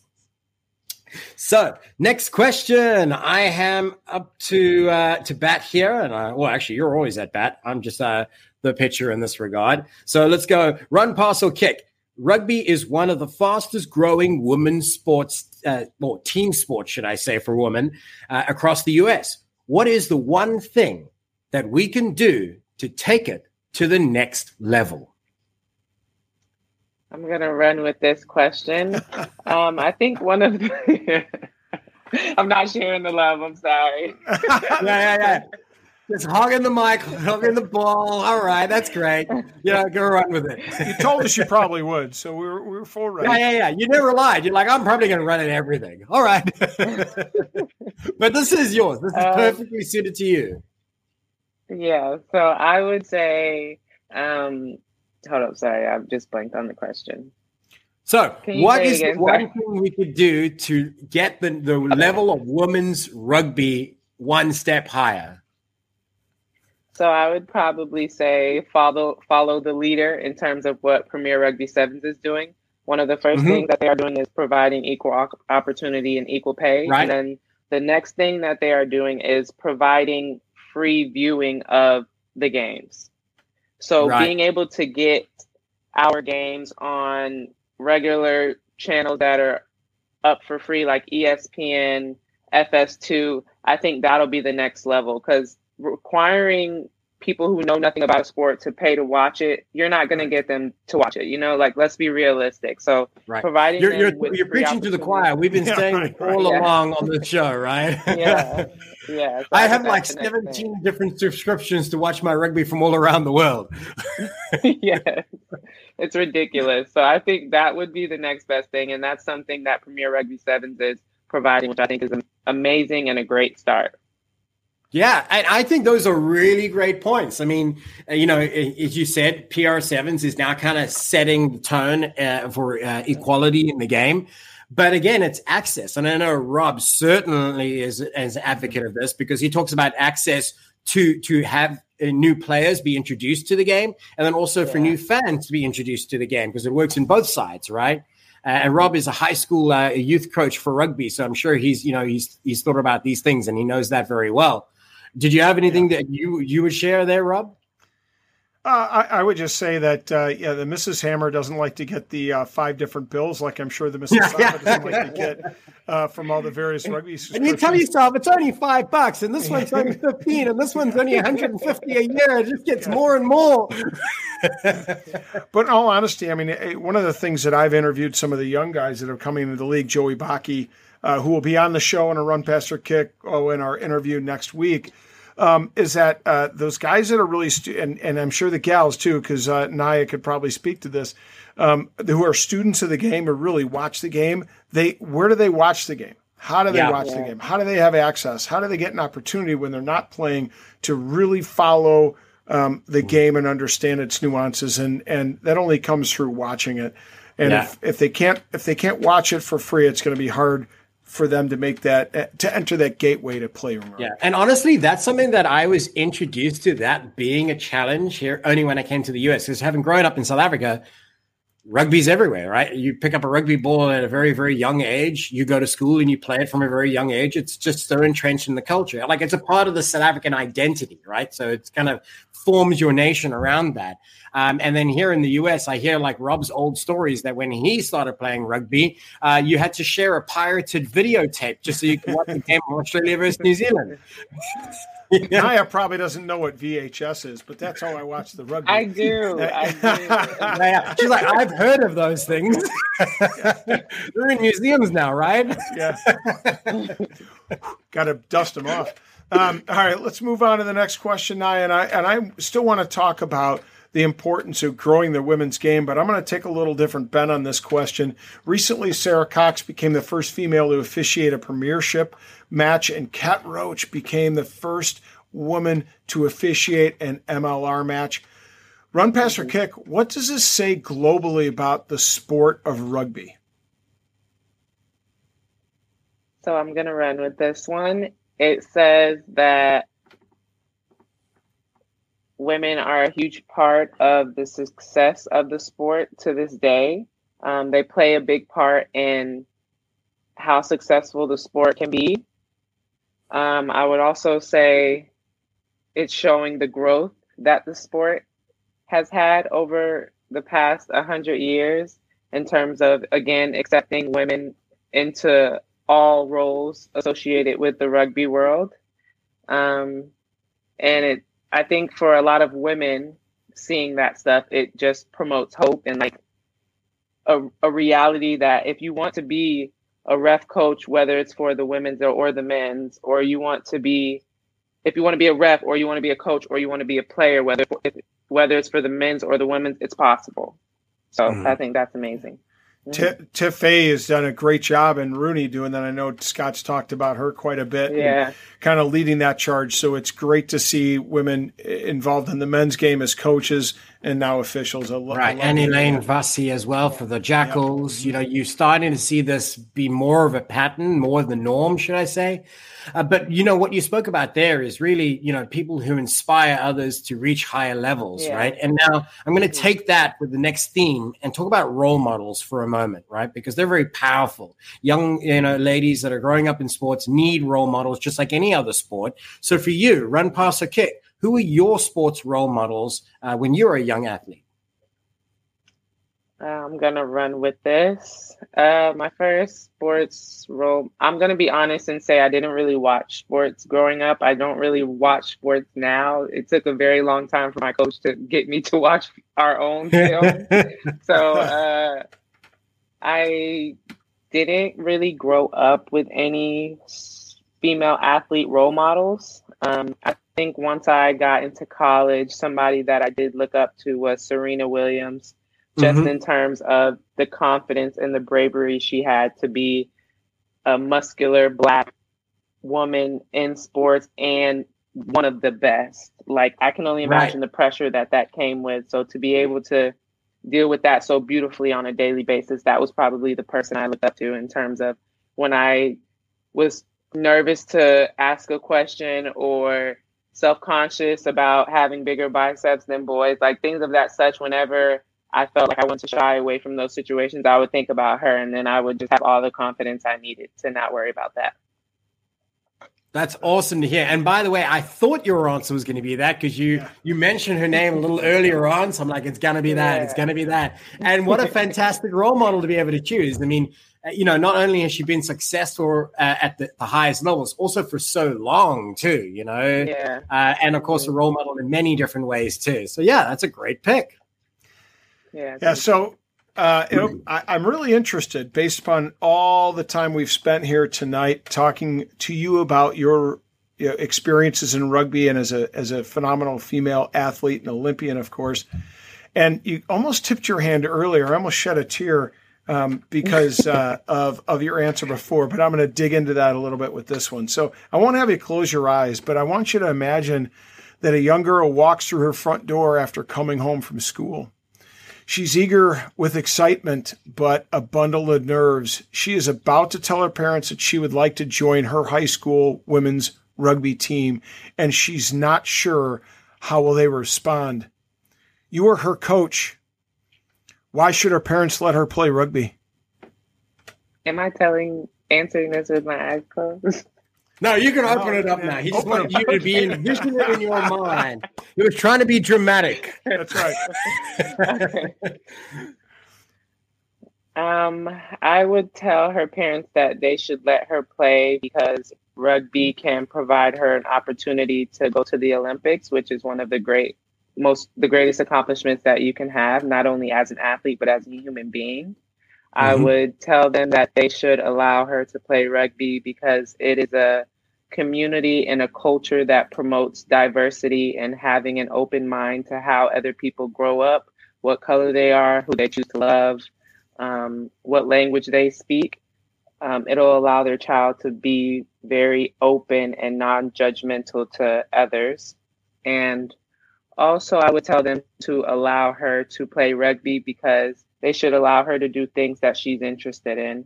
So, next question. I am up to uh, to bat here, and I, well, actually, you're always at bat. I'm just uh, the pitcher in this regard. So let's go. Run, pass, or kick. Rugby is one of the fastest growing women's sports, uh, or team sports, should I say, for women uh, across the US. What is the one thing that we can do to take it to the next level? I'm going to run with this question. um, I think one of the. I'm not sharing the love. I'm sorry. yeah, yeah, yeah. Just hogging the mic, hogging the ball. All right, that's great. Yeah, go run with it. You told us you probably would, so we are we are full ready. Yeah, yeah, yeah. You never lied. You're like, I'm probably going to run at everything. All right, but this is yours. This is uh, perfectly suited to you. Yeah. So I would say, um, hold up. Sorry, I've just blanked on the question. So, what is the one thing we could do to get the, the level of women's rugby one step higher? So I would probably say follow follow the leader in terms of what Premier Rugby Sevens is doing. One of the 1st mm-hmm. things that they are doing is providing equal opportunity and equal pay. Right. And then the next thing that they are doing is providing free viewing of the games. So right. being able to get our games on regular channels that are up for free, like ESPN, FS2, I think that'll be the next level because requiring people who know nothing about a sport to pay to watch it, you're not going to get them to watch it. You know, like let's be realistic. So right. providing you're you're, you're preaching to the choir. We've been yeah, saying right, all right. along on the show, right? yeah, yeah. So I, I have like 17 different subscriptions to watch my rugby from all around the world. yeah, it's ridiculous. So I think that would be the next best thing, and that's something that Premier Rugby Sevens is providing, which I think is amazing and a great start. Yeah, and I think those are really great points. I mean, uh, you know, as you said, PR Sevens is now kind of setting the tone uh, for uh, equality in the game. But again, it's access, and I know Rob certainly is as an advocate of this because he talks about access to to have uh, new players be introduced to the game, and then also yeah. for new fans to be introduced to the game because it works in both sides, right? Uh, and Rob is a high school uh, youth coach for rugby, so I'm sure he's you know he's he's thought about these things and he knows that very well. Did you have anything yeah. that you you would share there, Rob? Uh, I, I, would just say that uh, yeah, the Mrs. Hammer doesn't like to get the uh, five different bills, like I'm sure the Mrs. Saffa doesn't like to get uh, from all the various rugby. And you tell yourself it's only five bucks, and this one's only fifteen, and this one's only 150 a year. It just gets yeah. more and more. but in all honesty, I mean, eh, one of the things that I've interviewed some of the young guys that are coming into the league, Joey Baki, uh, who will be on the show in a run, pass, or kick, oh, in our interview next week um, is that uh, those guys that are really stu- and and I'm sure the gals too, because uh, Naya could probably speak to this, um, who are students of the game or really watch the game. They where do they watch the game? How do they yeah, watch yeah. the game? How do they have access? How do they get an opportunity when they're not playing to really follow um, the game and understand its nuances? And and that only comes through watching it. And yeah. if, if they can't if they can't watch it for free, it's going to be hard for them to make that uh, to enter that gateway to play around. Yeah, and honestly, that's something that I was introduced to that being a challenge here only when I came to the US. Because having grown up in South Africa, rugby's everywhere, right? You pick up a rugby ball at a very, very young age. You go to school and you play it from a very young age. It's just so entrenched in the culture. Like it's a part of the South African identity, right? So it's kind of forms your nation around that. Um, and then here in the US, I hear like Rob's old stories that when he started playing rugby, uh, you had to share a pirated videotape just so you could watch the game of Australia versus New Zealand. Naya probably doesn't know what VHS is, but that's how I watch the rugby. I do. I do. She's like, I've heard of those things. They're in museums now, right? Yeah. Got to dust them off. Um, all right, let's move on to the next question, Naya. And I and I still want to talk about the importance of growing the women's game, but I'm going to take a little different bent on this question. Recently, Sarah Cox became the first female to officiate a premiership match, and Kat Roach became the first woman to officiate an MLR match. Run, pass, or kick, what does this say globally about the sport of rugby? So I'm going to run with this one. It says that women are a huge part of the success of the sport to this day. Um, they play a big part in how successful the sport can be. Um, I would also say it's showing the growth that the sport has had over the past 100 years in terms of, again, accepting women into all roles associated with the rugby world. Um, and it I think for a lot of women, seeing that stuff, it just promotes hope and like a, a reality that if you want to be a ref coach, whether it's for the women's or, or the men's, or you want to be, if you want to be a ref or you want to be a coach or you want to be a player, whether if, whether it's for the men's or the women's, it's possible. So mm-hmm. I think that's amazing. Mm. Tiff Fay has done a great job, and Rooney doing that. I know Scott's talked about her quite a bit. Yeah, kind of leading that charge. So it's great to see women involved in the men's game as coaches and now officials. are lo- right, I and Elaine Vassie as well for the Jackals. Yep. You know, you're starting to see this be more of a pattern, more of the norm, should I say? Uh, but you know what you spoke about there is really you know people who inspire others to reach higher levels, yeah. right? And now I'm going to mm-hmm. take that with the next theme and talk about role models for a moment, right? Because they're very powerful. Young you know ladies that are growing up in sports need role models just like any other sport. So for you, run, pass, or kick. Who are your sports role models uh, when you were a young athlete? I'm gonna run with this. Uh, my first sports role. I'm gonna be honest and say I didn't really watch sports growing up. I don't really watch sports now. It took a very long time for my coach to get me to watch our own film. so uh, I didn't really grow up with any female athlete role models. Um, I think once I got into college, somebody that I did look up to was Serena Williams just mm-hmm. in terms of the confidence and the bravery she had to be a muscular black woman in sports and one of the best. Like I can only imagine right. the pressure that that came with. So to be able to deal with that so beautifully on a daily basis, that was probably the person I looked up to in terms of when I was nervous to ask a question or self-conscious about having bigger biceps than boys, like things of that such whenever I felt like I wanted to shy away from those situations, I would think about her and then I would just have all the confidence I needed to not worry about that. That's awesome to hear. And by the way, I thought your answer was going to be that because you yeah. you mentioned her name a little earlier on. So I'm like, it's going to be that. Yeah. It's going to be that. And what a fantastic role model to be able to choose. I mean, you know, not only has she been successful uh, at the, the, highest levels, also for so long too. You know, yeah. Uh, and of course, a role model in many different ways too. So yeah, that's a great pick. Yeah. Yeah. So uh, I, am really interested, based upon all the time we've spent here tonight, talking to you about your you know, experiences in rugby and as a as a phenomenal female athlete and Olympian, of course. And you almost tipped your hand earlier. I almost shed a tear um, because uh, of of your answer before, but I'm going to dig into that a little bit with this one. So I won't have you close your eyes, but I want you to imagine that a young girl walks through her front door after coming home from school. She's eager with excitement, but a bundle of nerves. She is about to tell her parents that she would like to join her high school women's rugby team, and she's not sure how will they respond. You are her coach. Why should her parents let her play rugby? Am I telling answering this with my eyes closed? No, you can open it up now. He just wanted you to be envisioning it in your mind. He was trying to be dramatic. That's right. um, I would tell her parents that they should let her play because rugby can provide her an opportunity to go to the Olympics, which is one of the great most the greatest accomplishments that you can have, not only as an athlete but as a human being. Mm-hmm. I would tell them that they should allow her to play rugby because it is a community and a culture that promotes diversity and having an open mind to how other people grow up, what color they are, who they choose to love, um, what language they speak. Um, it'll allow their child to be very open and non judgmental to others. And also, I would tell them to allow her to play rugby because they should allow her to do things that she's interested in.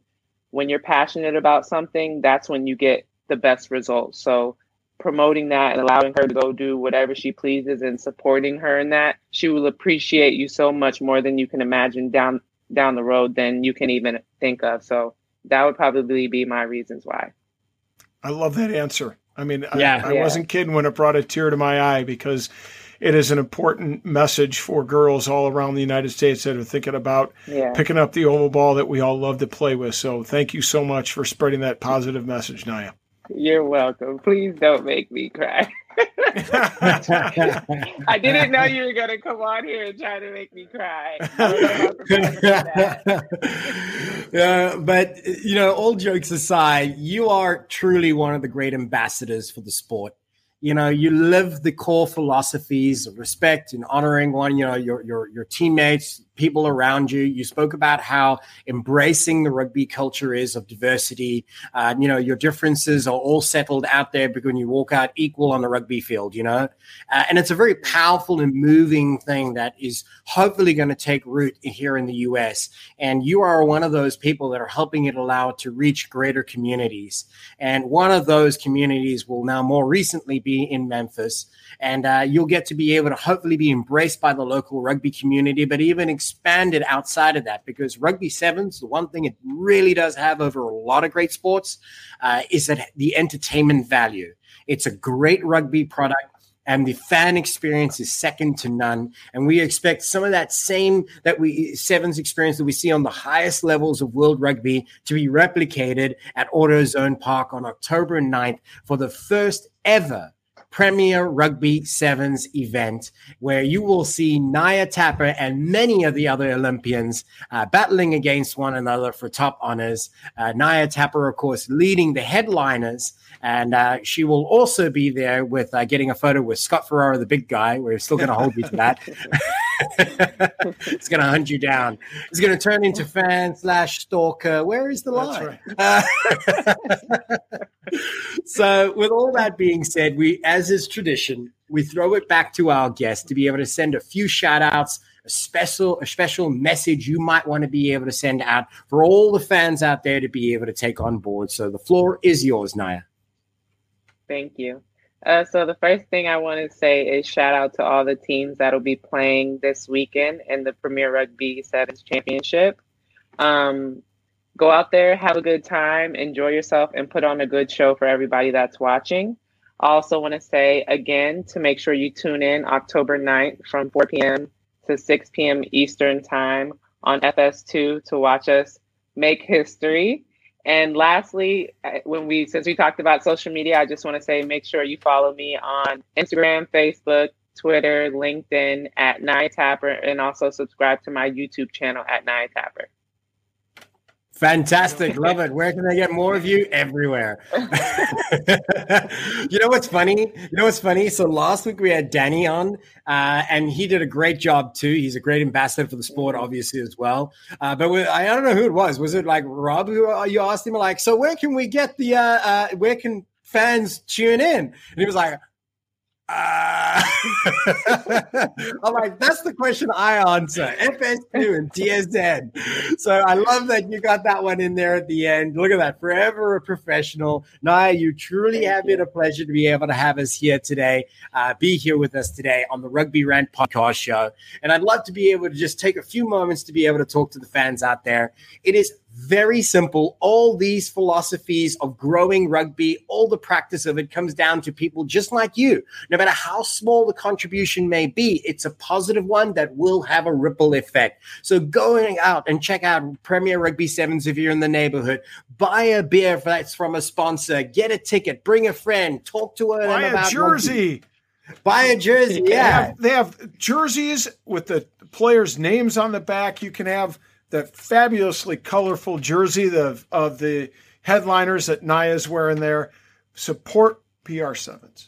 When you're passionate about something, that's when you get the best results. So, promoting that and allowing her to go do whatever she pleases and supporting her in that, she will appreciate you so much more than you can imagine down down the road than you can even think of. So, that would probably be my reasons why. I love that answer. I mean, yeah, I, I yeah. wasn't kidding when it brought a tear to my eye because it is an important message for girls all around the United States that are thinking about yeah. picking up the oval ball that we all love to play with. So thank you so much for spreading that positive message, Naya. You're welcome. Please don't make me cry. I didn't know you were going to come on here and try to make me cry. yeah, uh, but you know, all jokes aside, you are truly one of the great ambassadors for the sport you know you live the core philosophies of respect and honoring one you know your your your teammates people around you. You spoke about how embracing the rugby culture is of diversity. Uh, you know your differences are all settled out there because when you walk out equal on the rugby field you know? Uh, and it's a very powerful and moving thing that is hopefully going to take root here in the us and you are one of those people that are helping it allow it to reach greater communities. And one of those communities will now more recently be in Memphis. And uh, you'll get to be able to hopefully be embraced by the local rugby community, but even expanded outside of that because rugby sevens, the one thing it really does have over a lot of great sports uh, is that the entertainment value. It's a great rugby product and the fan experience is second to none. And we expect some of that same that we sevens experience that we see on the highest levels of world rugby to be replicated at AutoZone Park on October 9th for the first ever Premier Rugby Sevens event where you will see Naya Tapper and many of the other Olympians uh, battling against one another for top honors. Uh, Naya Tapper, of course, leading the headliners and uh, she will also be there with uh, getting a photo with Scott Ferrara, the big guy. We're still going to hold you to that. it's going to hunt you down. It's going to turn into fan slash stalker. Where is the line? Right. Uh, so, with all that being said, we, as is tradition, we throw it back to our guests to be able to send a few shout outs a special a special message you might want to be able to send out for all the fans out there to be able to take on board. So the floor is yours, Naya. Thank you. Uh, so the first thing I want to say is shout out to all the teams that'll be playing this weekend in the Premier Rugby Sevens Championship. Um, go out there, have a good time, enjoy yourself, and put on a good show for everybody that's watching. I also want to say again to make sure you tune in October 9th from 4 p.m. to 6 p.m. Eastern Time on FS2 to watch us make history. And lastly, when we since we talked about social media, I just want to say make sure you follow me on Instagram, Facebook, Twitter, LinkedIn at Naya Tapper, and also subscribe to my YouTube channel at Naya Tapper. Fantastic. Love it. Where can I get more of you? Everywhere. you know what's funny? You know what's funny? So last week we had Danny on, uh, and he did a great job too. He's a great ambassador for the sport, obviously, as well. Uh, but we, I don't know who it was. Was it like Rob who uh, you asked him, like, so where can we get the, uh, uh, where can fans tune in? And he was like, uh, I'm like, that's the question I answer FS2 and TSN. So I love that you got that one in there at the end. Look at that. Forever a professional. Naya, you truly have been a pleasure to be able to have us here today, uh, be here with us today on the Rugby Rant podcast show. And I'd love to be able to just take a few moments to be able to talk to the fans out there. It is very simple. All these philosophies of growing rugby, all the practice of it comes down to people just like you. No matter how small the contribution may be, it's a positive one that will have a ripple effect. So going out and check out Premier Rugby Sevens if you're in the neighborhood, buy a beer that's from a sponsor, get a ticket, bring a friend, talk to her buy a jersey. Rugby. Buy a jersey, yeah. They have, they have jerseys with the players' names on the back. You can have that fabulously colorful jersey of, the headliners that Naya's wearing there. Support PR7s.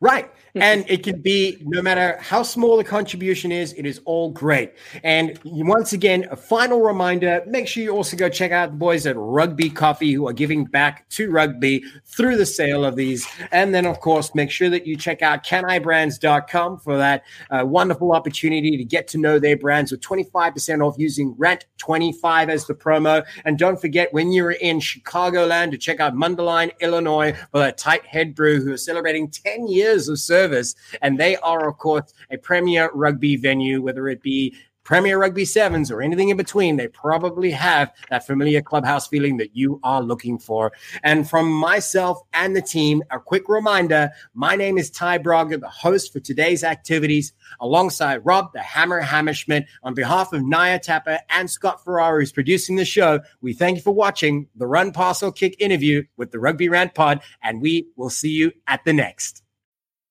Right. And it can be no matter how small the contribution is, it is all great. And once again, a final reminder make sure you also go check out the boys at Rugby Coffee who are giving back to rugby through the sale of these. And then, of course, make sure that you check out cannaebrands.com for that uh, wonderful opportunity to get to know their brands with 25% off using Rant25 as the promo. And don't forget when you're in Chicagoland to check out Mundelein, Illinois for that tight head brew who are celebrating 10 years of service service. And they are, of course, a premier rugby venue, whether it be Premier Rugby Sevens or anything in between, they probably have that familiar clubhouse feeling that you are looking for. And from myself and the team, a quick reminder my name is Ty Braga, the host for today's activities, alongside Rob, the Hammer Hammerschmidt. On behalf of Naya Tapper and Scott Ferrari, who's producing the show, we thank you for watching the Run Pass or Kick interview with the Rugby Rant Pod, and we will see you at the next.